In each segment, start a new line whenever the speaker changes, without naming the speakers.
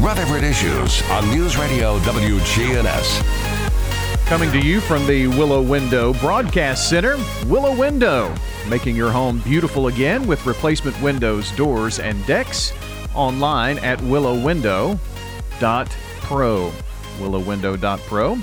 Rutherford Issues on News Radio WGNS.
Coming to you from the Willow Window Broadcast Center, Willow Window, making your home beautiful again with replacement windows, doors, and decks. Online at willowwindow.pro. Willowwindow.pro.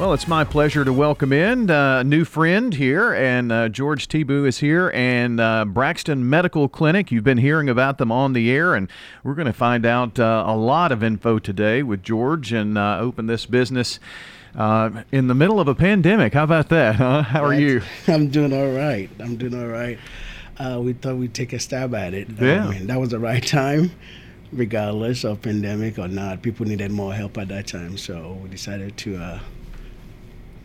Well, it's my pleasure to welcome in uh, a new friend here, and uh, George Tebu is here, and uh, Braxton Medical Clinic. You've been hearing about them on the air, and we're going to find out uh, a lot of info today with George and uh, open this business. Uh, in the middle of a pandemic. How about that? Huh? How are you?
I'm doing all right. I'm doing all right. we thought we'd take a stab at it.
Yeah.
I mean, that was the right time, regardless of pandemic or not. People needed more help at that time, so we decided to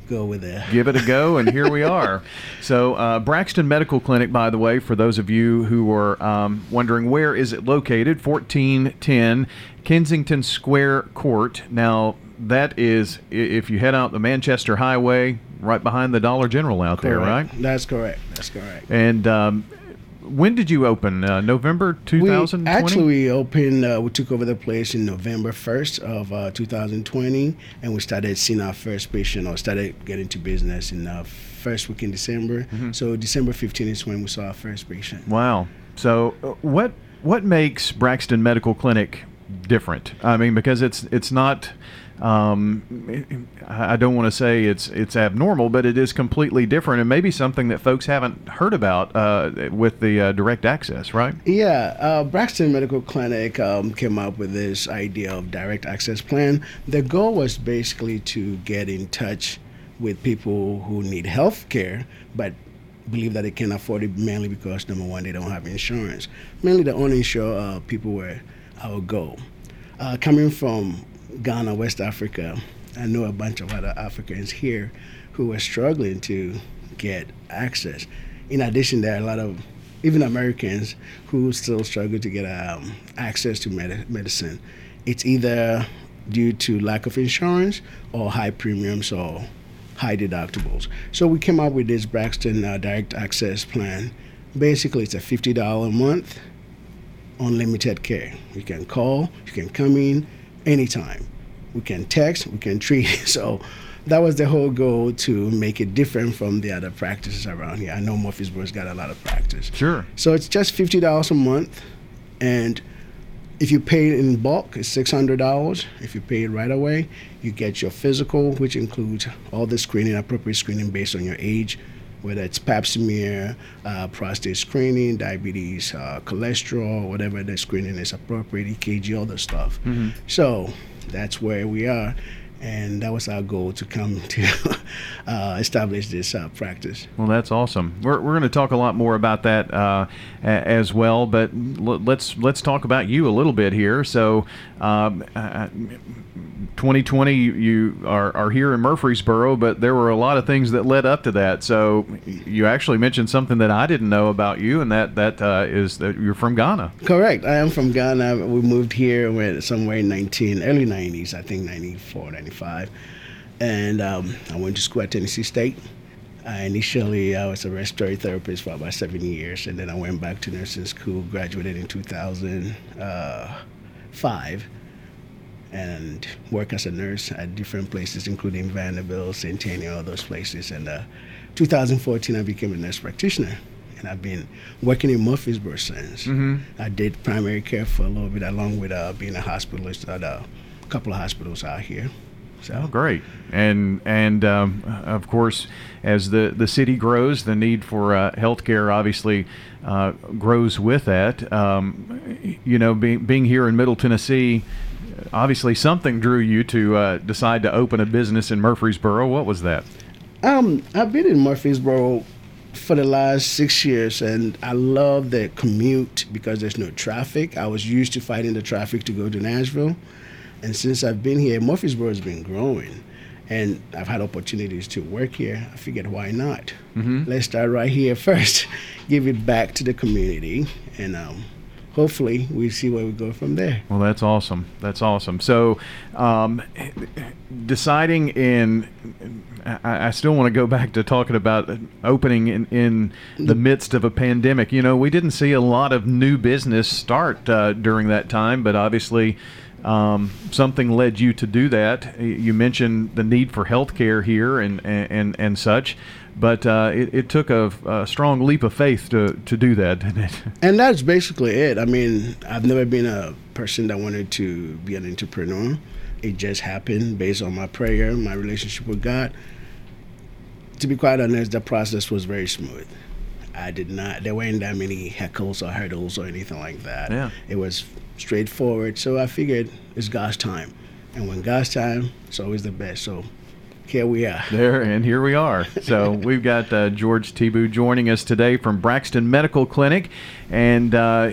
go with it.
Give it a go, and here we are. So, uh, Braxton Medical Clinic, by the way, for those of you who are um, wondering where is it located, 1410 Kensington Square Court. Now, that is if you head out the Manchester Highway, right behind the Dollar General out
correct.
there, right?
That's correct. That's correct.
And um, when did you open? Uh, November 2020?
Actually, we opened, uh, we took over the place in November 1st of uh, 2020, and we started seeing our first patient or started getting to business in the first week in December. Mm-hmm. So December 15th is when we saw our first patient.
Wow. So uh, what what makes Braxton Medical Clinic different? I mean, because it's it's not um, I don't want to say it's it's abnormal, but it is completely different, and maybe something that folks haven't heard about uh, with the uh, direct access, right?
Yeah, uh, Braxton Medical Clinic um, came up with this idea of direct access plan. The goal was basically to get in touch with people who need health care, but believe that they can't afford it mainly because number one, they don't have insurance. Mainly the uninsured uh, people were our goal. Uh, coming from Ghana, West Africa, I know a bunch of other Africans here who are struggling to get access. In addition, there are a lot of even Americans who still struggle to get um, access to med- medicine. It's either due to lack of insurance or high premiums or high deductibles. So we came up with this Braxton uh, Direct Access Plan. Basically, it's a $50 a month, unlimited care. You can call, you can come in, anytime. We can text, we can treat. So that was the whole goal to make it different from the other practices around here. I know Murfreesboro's got a lot of practice.
Sure.
So it's just fifty dollars a month, and if you pay it in bulk, it's six hundred dollars. If you pay it right away, you get your physical, which includes all the screening, appropriate screening based on your age, whether it's pap smear, uh, prostate screening, diabetes, uh, cholesterol, whatever the screening is appropriate, EKG, all the stuff. Mm-hmm. So that's where we are. And that was our goal to come to uh, establish this uh, practice.
Well, that's awesome. We're, we're going to talk a lot more about that uh, as well, but l- let's let's talk about you a little bit here. So, um, uh, 2020, you are, are here in Murfreesboro, but there were a lot of things that led up to that. So you actually mentioned something that I didn't know about you, and that that uh, is that you're from Ghana.
Correct. I am from Ghana. We moved here somewhere in 19 early 90s, I think 94, 95, and um, I went to school at Tennessee State. Uh, initially, I was a respiratory therapist for about seven years, and then I went back to nursing school, graduated in 2005 and work as a nurse at different places, including Vanderbilt, Centennial, all those places. And uh, 2014, I became a nurse practitioner. And I've been working in Murfreesboro since. Mm-hmm. I did primary care for a little bit, along with uh, being a hospitalist at a couple of hospitals out here.
So oh, great, and and um, of course, as the, the city grows, the need for uh, healthcare obviously uh, grows with that. Um, you know, being being here in Middle Tennessee, obviously something drew you to uh, decide to open a business in Murfreesboro. What was that?
Um, I've been in Murfreesboro for the last six years, and I love the commute because there's no traffic. I was used to fighting the traffic to go to Nashville, and since I've been here, Murfreesboro has been growing, and I've had opportunities to work here. I figured, why not? Mm-hmm. Let's start right here first, give it back to the community, and um, hopefully we see where we go from there.
Well, that's awesome. That's awesome. So, um, deciding in, I, I still want to go back to talking about opening in, in the midst of a pandemic. You know, we didn't see a lot of new business start uh, during that time, but obviously. Um, something led you to do that. You mentioned the need for health care here and, and, and such but uh, it, it, took a, a, strong leap of faith to, to do that, didn't it?
And that's basically it. I mean, I've never been a person that wanted to be an entrepreneur. It just happened based on my prayer, my relationship with God. To be quite honest, the process was very smooth. I did not, there weren't that many heckles or hurdles or anything like that.
Yeah.
It was straightforward. So I figured it's God's time. And when God's time, it's always the best. So here we are.
There, and here we are. So we've got uh, George Tibu joining us today from Braxton Medical Clinic. And, uh,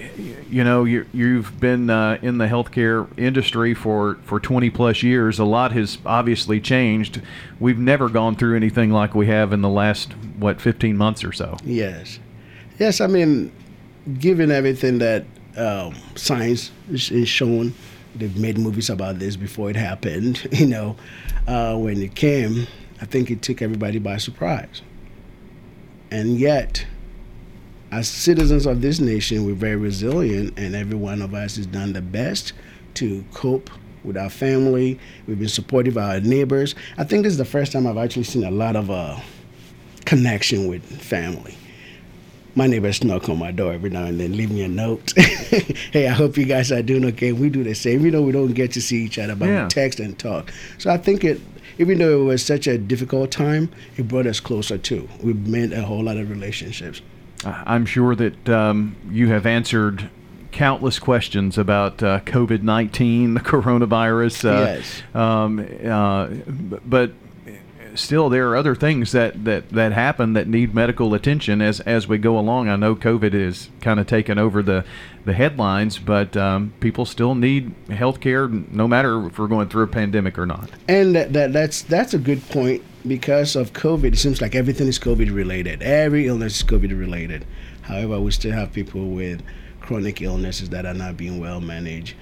you know, you, have been uh, in the healthcare industry for, for 20 plus years. A lot has obviously changed. We've never gone through anything like we have in the last, what, 15 months or so.
Yes. Yes, I mean, given everything that um, science is, showing, they've made movies about this before it happened, you know uh, when it came, I think it took everybody by surprise. And yet, as citizens of this nation, we're very resilient, and every one of us has done the best to cope with our family. We've been supportive of our neighbors. I think this is the first time I've actually seen a lot of uh, connection with family. My neighbors knock on my door every now and then, leave me a note. hey, I hope you guys are doing okay. We do the same. Even know, we don't get to see each other, but yeah. we text and talk. So I think it, even though it was such a difficult time, it brought us closer too. We made a whole lot of relationships.
I'm sure that um, you have answered countless questions about uh, COVID 19, the coronavirus.
Uh, yes. Um,
uh, but still there are other things that, that, that happen that need medical attention as, as we go along. I know COVID is kind of taken over the, the headlines, but um, people still need health care no matter if we're going through a pandemic or not.
And that, that, that's, that's a good point because of COVID. It seems like everything is COVID related. Every illness is COVID related. However, we still have people with chronic illnesses that are not being well managed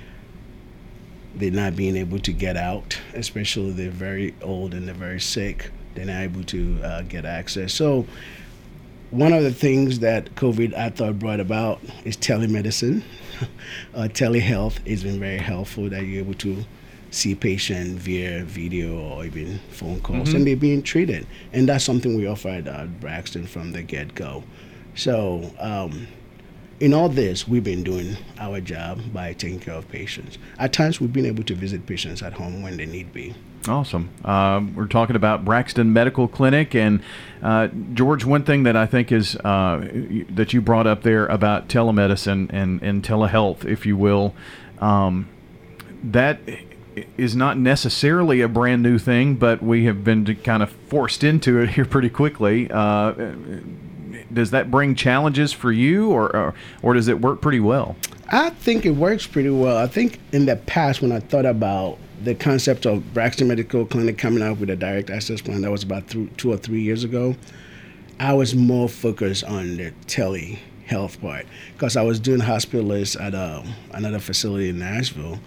they're not being able to get out, especially they're very old and they're very sick. They're not able to uh, get access. So, one of the things that COVID I thought brought about is telemedicine. uh, telehealth has been very helpful that you're able to see patient via video or even phone calls, mm-hmm. and they're being treated. And that's something we offered at Braxton from the get go. So, um, in all this, we've been doing our job by taking care of patients. At times, we've been able to visit patients at home when they need be.
Awesome. Uh, we're talking about Braxton Medical Clinic, and uh, George. One thing that I think is uh, that you brought up there about telemedicine and, and telehealth, if you will, um, that is not necessarily a brand new thing, but we have been kind of forced into it here pretty quickly. Does that bring challenges for you, or, or, or does it work pretty well?
I think it works pretty well. I think in the past, when I thought about the concept of Braxton Medical Clinic coming out with a direct access plan, that was about th- two or three years ago. I was more focused on the tele health part because I was doing hospitalist at uh, another facility in Nashville,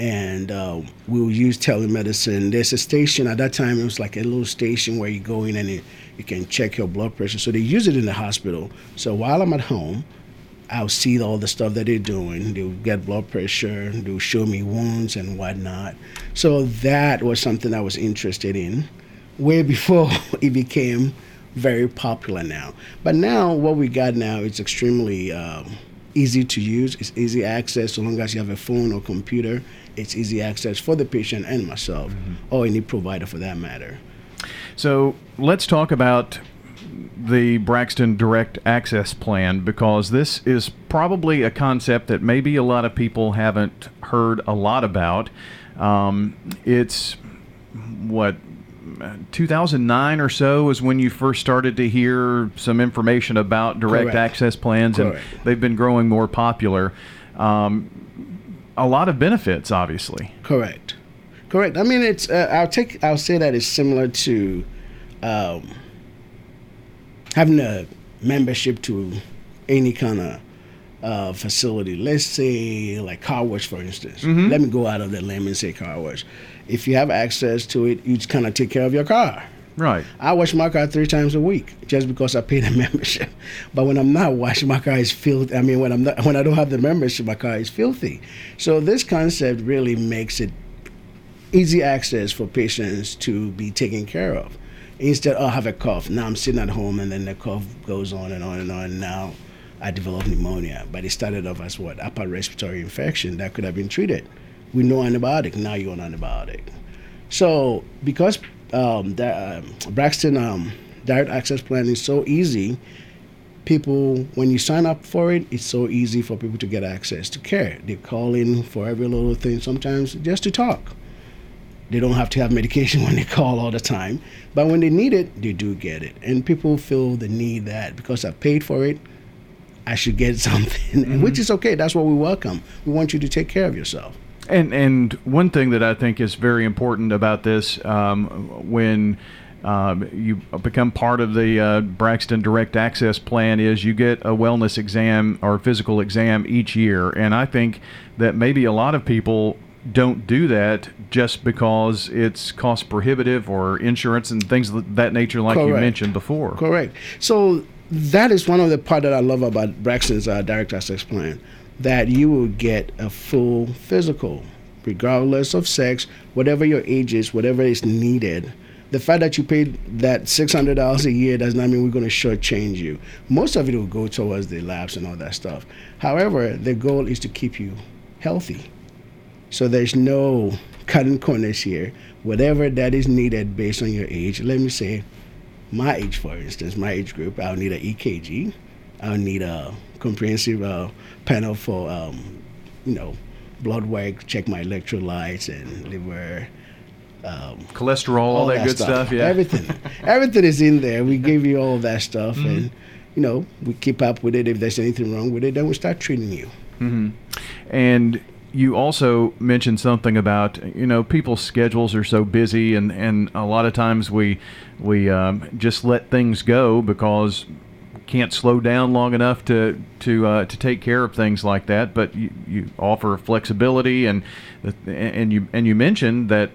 and uh, we would use telemedicine. There's a station at that time. It was like a little station where you go in and it, you can check your blood pressure. So they use it in the hospital. So while I'm at home, I'll see all the stuff that they're doing. They'll get blood pressure. They'll show me wounds and whatnot. So that was something I was interested in, way before it became very popular now. But now what we got now is extremely um, easy to use. It's easy access so long as you have a phone or computer it's easy access for the patient and myself, mm-hmm. or any provider for that matter.
So let's talk about the Braxton Direct Access Plan because this is probably a concept that maybe a lot of people haven't heard a lot about. Um, it's what 2009 or so is when you first started to hear some information about direct Correct. access plans, Correct. and they've been growing more popular. Um, a lot of benefits, obviously.
Correct, correct. I mean, it's uh, I'll take I'll say that it's similar to um, having a membership to any kind of uh, facility, let's say like car wash, for instance. Let me go out of the limb and say car wash. If you have access to it, you just kind of take care of your car.
Right.
I wash my car three times a week just because I paid a membership. But when I'm not washing, my car is filthy. I mean, when I'm not, when I don't have the membership, my car is filthy. So this concept really makes it easy access for patients to be taken care of. Instead, oh, I have a cough. Now I'm sitting at home, and then the cough goes on and on and on. Now I develop pneumonia, but it started off as what upper respiratory infection that could have been treated with no antibiotic. Now you're on antibiotic. So because um, the, um, Braxton um, Direct Access Plan is so easy, people when you sign up for it, it's so easy for people to get access to care. They call in for every little thing, sometimes just to talk. They don't have to have medication when they call all the time, but when they need it, they do get it. And people feel the need that because I paid for it, I should get something, mm-hmm. which is okay. That's what we welcome. We want you to take care of yourself.
And and one thing that I think is very important about this, um, when um, you become part of the uh, Braxton Direct Access Plan, is you get a wellness exam or physical exam each year, and I think that maybe a lot of people don't do that just because it's cost prohibitive or insurance and things of that nature, like
Correct.
you mentioned before.
Correct. So that is one of the part that I love about Braxton's uh, Direct Access Plan that you will get a full physical, regardless of sex, whatever your age is, whatever is needed. The fact that you paid that six hundred dollars a year does not mean we're going to shortchange you. Most of it will go towards the labs and all that stuff. However, the goal is to keep you healthy. So there's no cutting corners here. Whatever that is needed based on your age. Let me say, my age, for instance, my age group, I'll need an EKG. I'll need a comprehensive uh, panel for, um, you know, blood work, check my electrolytes and liver. Um,
Cholesterol, all, that, good stuff. yeah.
Everything, everything is in there. We give you all that stuff, and you know we keep up with it. If there's anything wrong with it, then we start treating you.
And you also mentioned something about you know people's schedules are so busy, and, and a lot of times we we um, just let things go because can't slow down long enough to to uh, to take care of things like that. But you, you offer flexibility, and and you and you mentioned that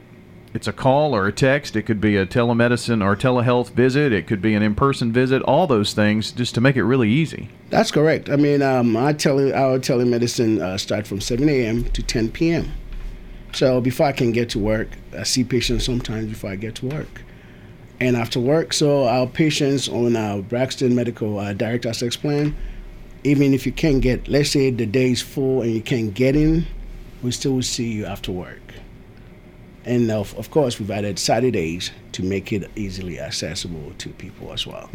it's a call or a text. It could be a telemedicine or telehealth visit. It could be an in-person visit. All those things just to make it really easy.
That's correct. I mean, um, I tele, our telemedicine uh, start from 7 a.m. to 10 p.m. So before I can get to work, I see patients sometimes before I get to work. And after work, so our patients on our Braxton Medical uh, Direct Access Plan, even if you can't get, let's say the day is full and you can't get in, we still will see you after work. And of, of course, we've added Saturdays to make it easily accessible to people as well.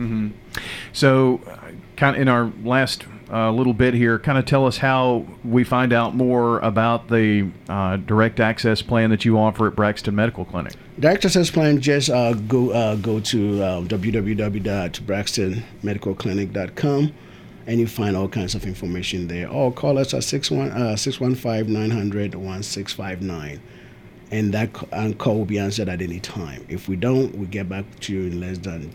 So, uh, kind of in our last uh, little bit here, kind of tell us how we find out more about the uh, direct access plan that you offer at Braxton Medical Clinic.
Direct access plan, just uh, go uh, go to uh, www.braxtonmedicalclinic.com and you find all kinds of information there. Or call us at 61, 615 900 1659. And that call will be answered at any time. If we don't, we get back to you in less than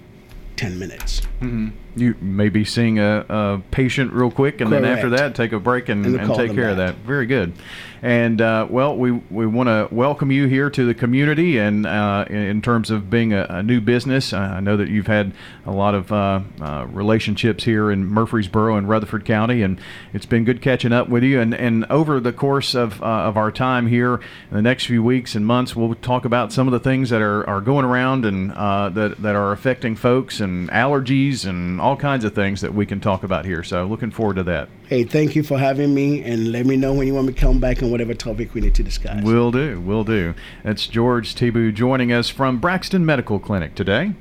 10 minutes. Mm-hmm.
You may be seeing a, a patient real quick, and then after that, take a break and,
And
and take care of that. Very good. And uh, well, we we want to welcome you here to the community, and uh, in, terms of being a, a new business, uh, I know that you've had a lot of uh, uh, relationships here in Murfreesboro and Rutherford County, and it's been good catching up with you. And, and over the course of uh, of our time here, in the next few weeks and months, we'll talk about some of the things that are, are going around and uh, that that are affecting folks, and allergies, and all kinds of things that we can talk about here. So, looking forward to that.
Hey, thank you for having me, and let me know when you want me to come back on whatever topic we need to discuss.
Will do, will do. That's George Tibu joining us from Braxton Medical Clinic today.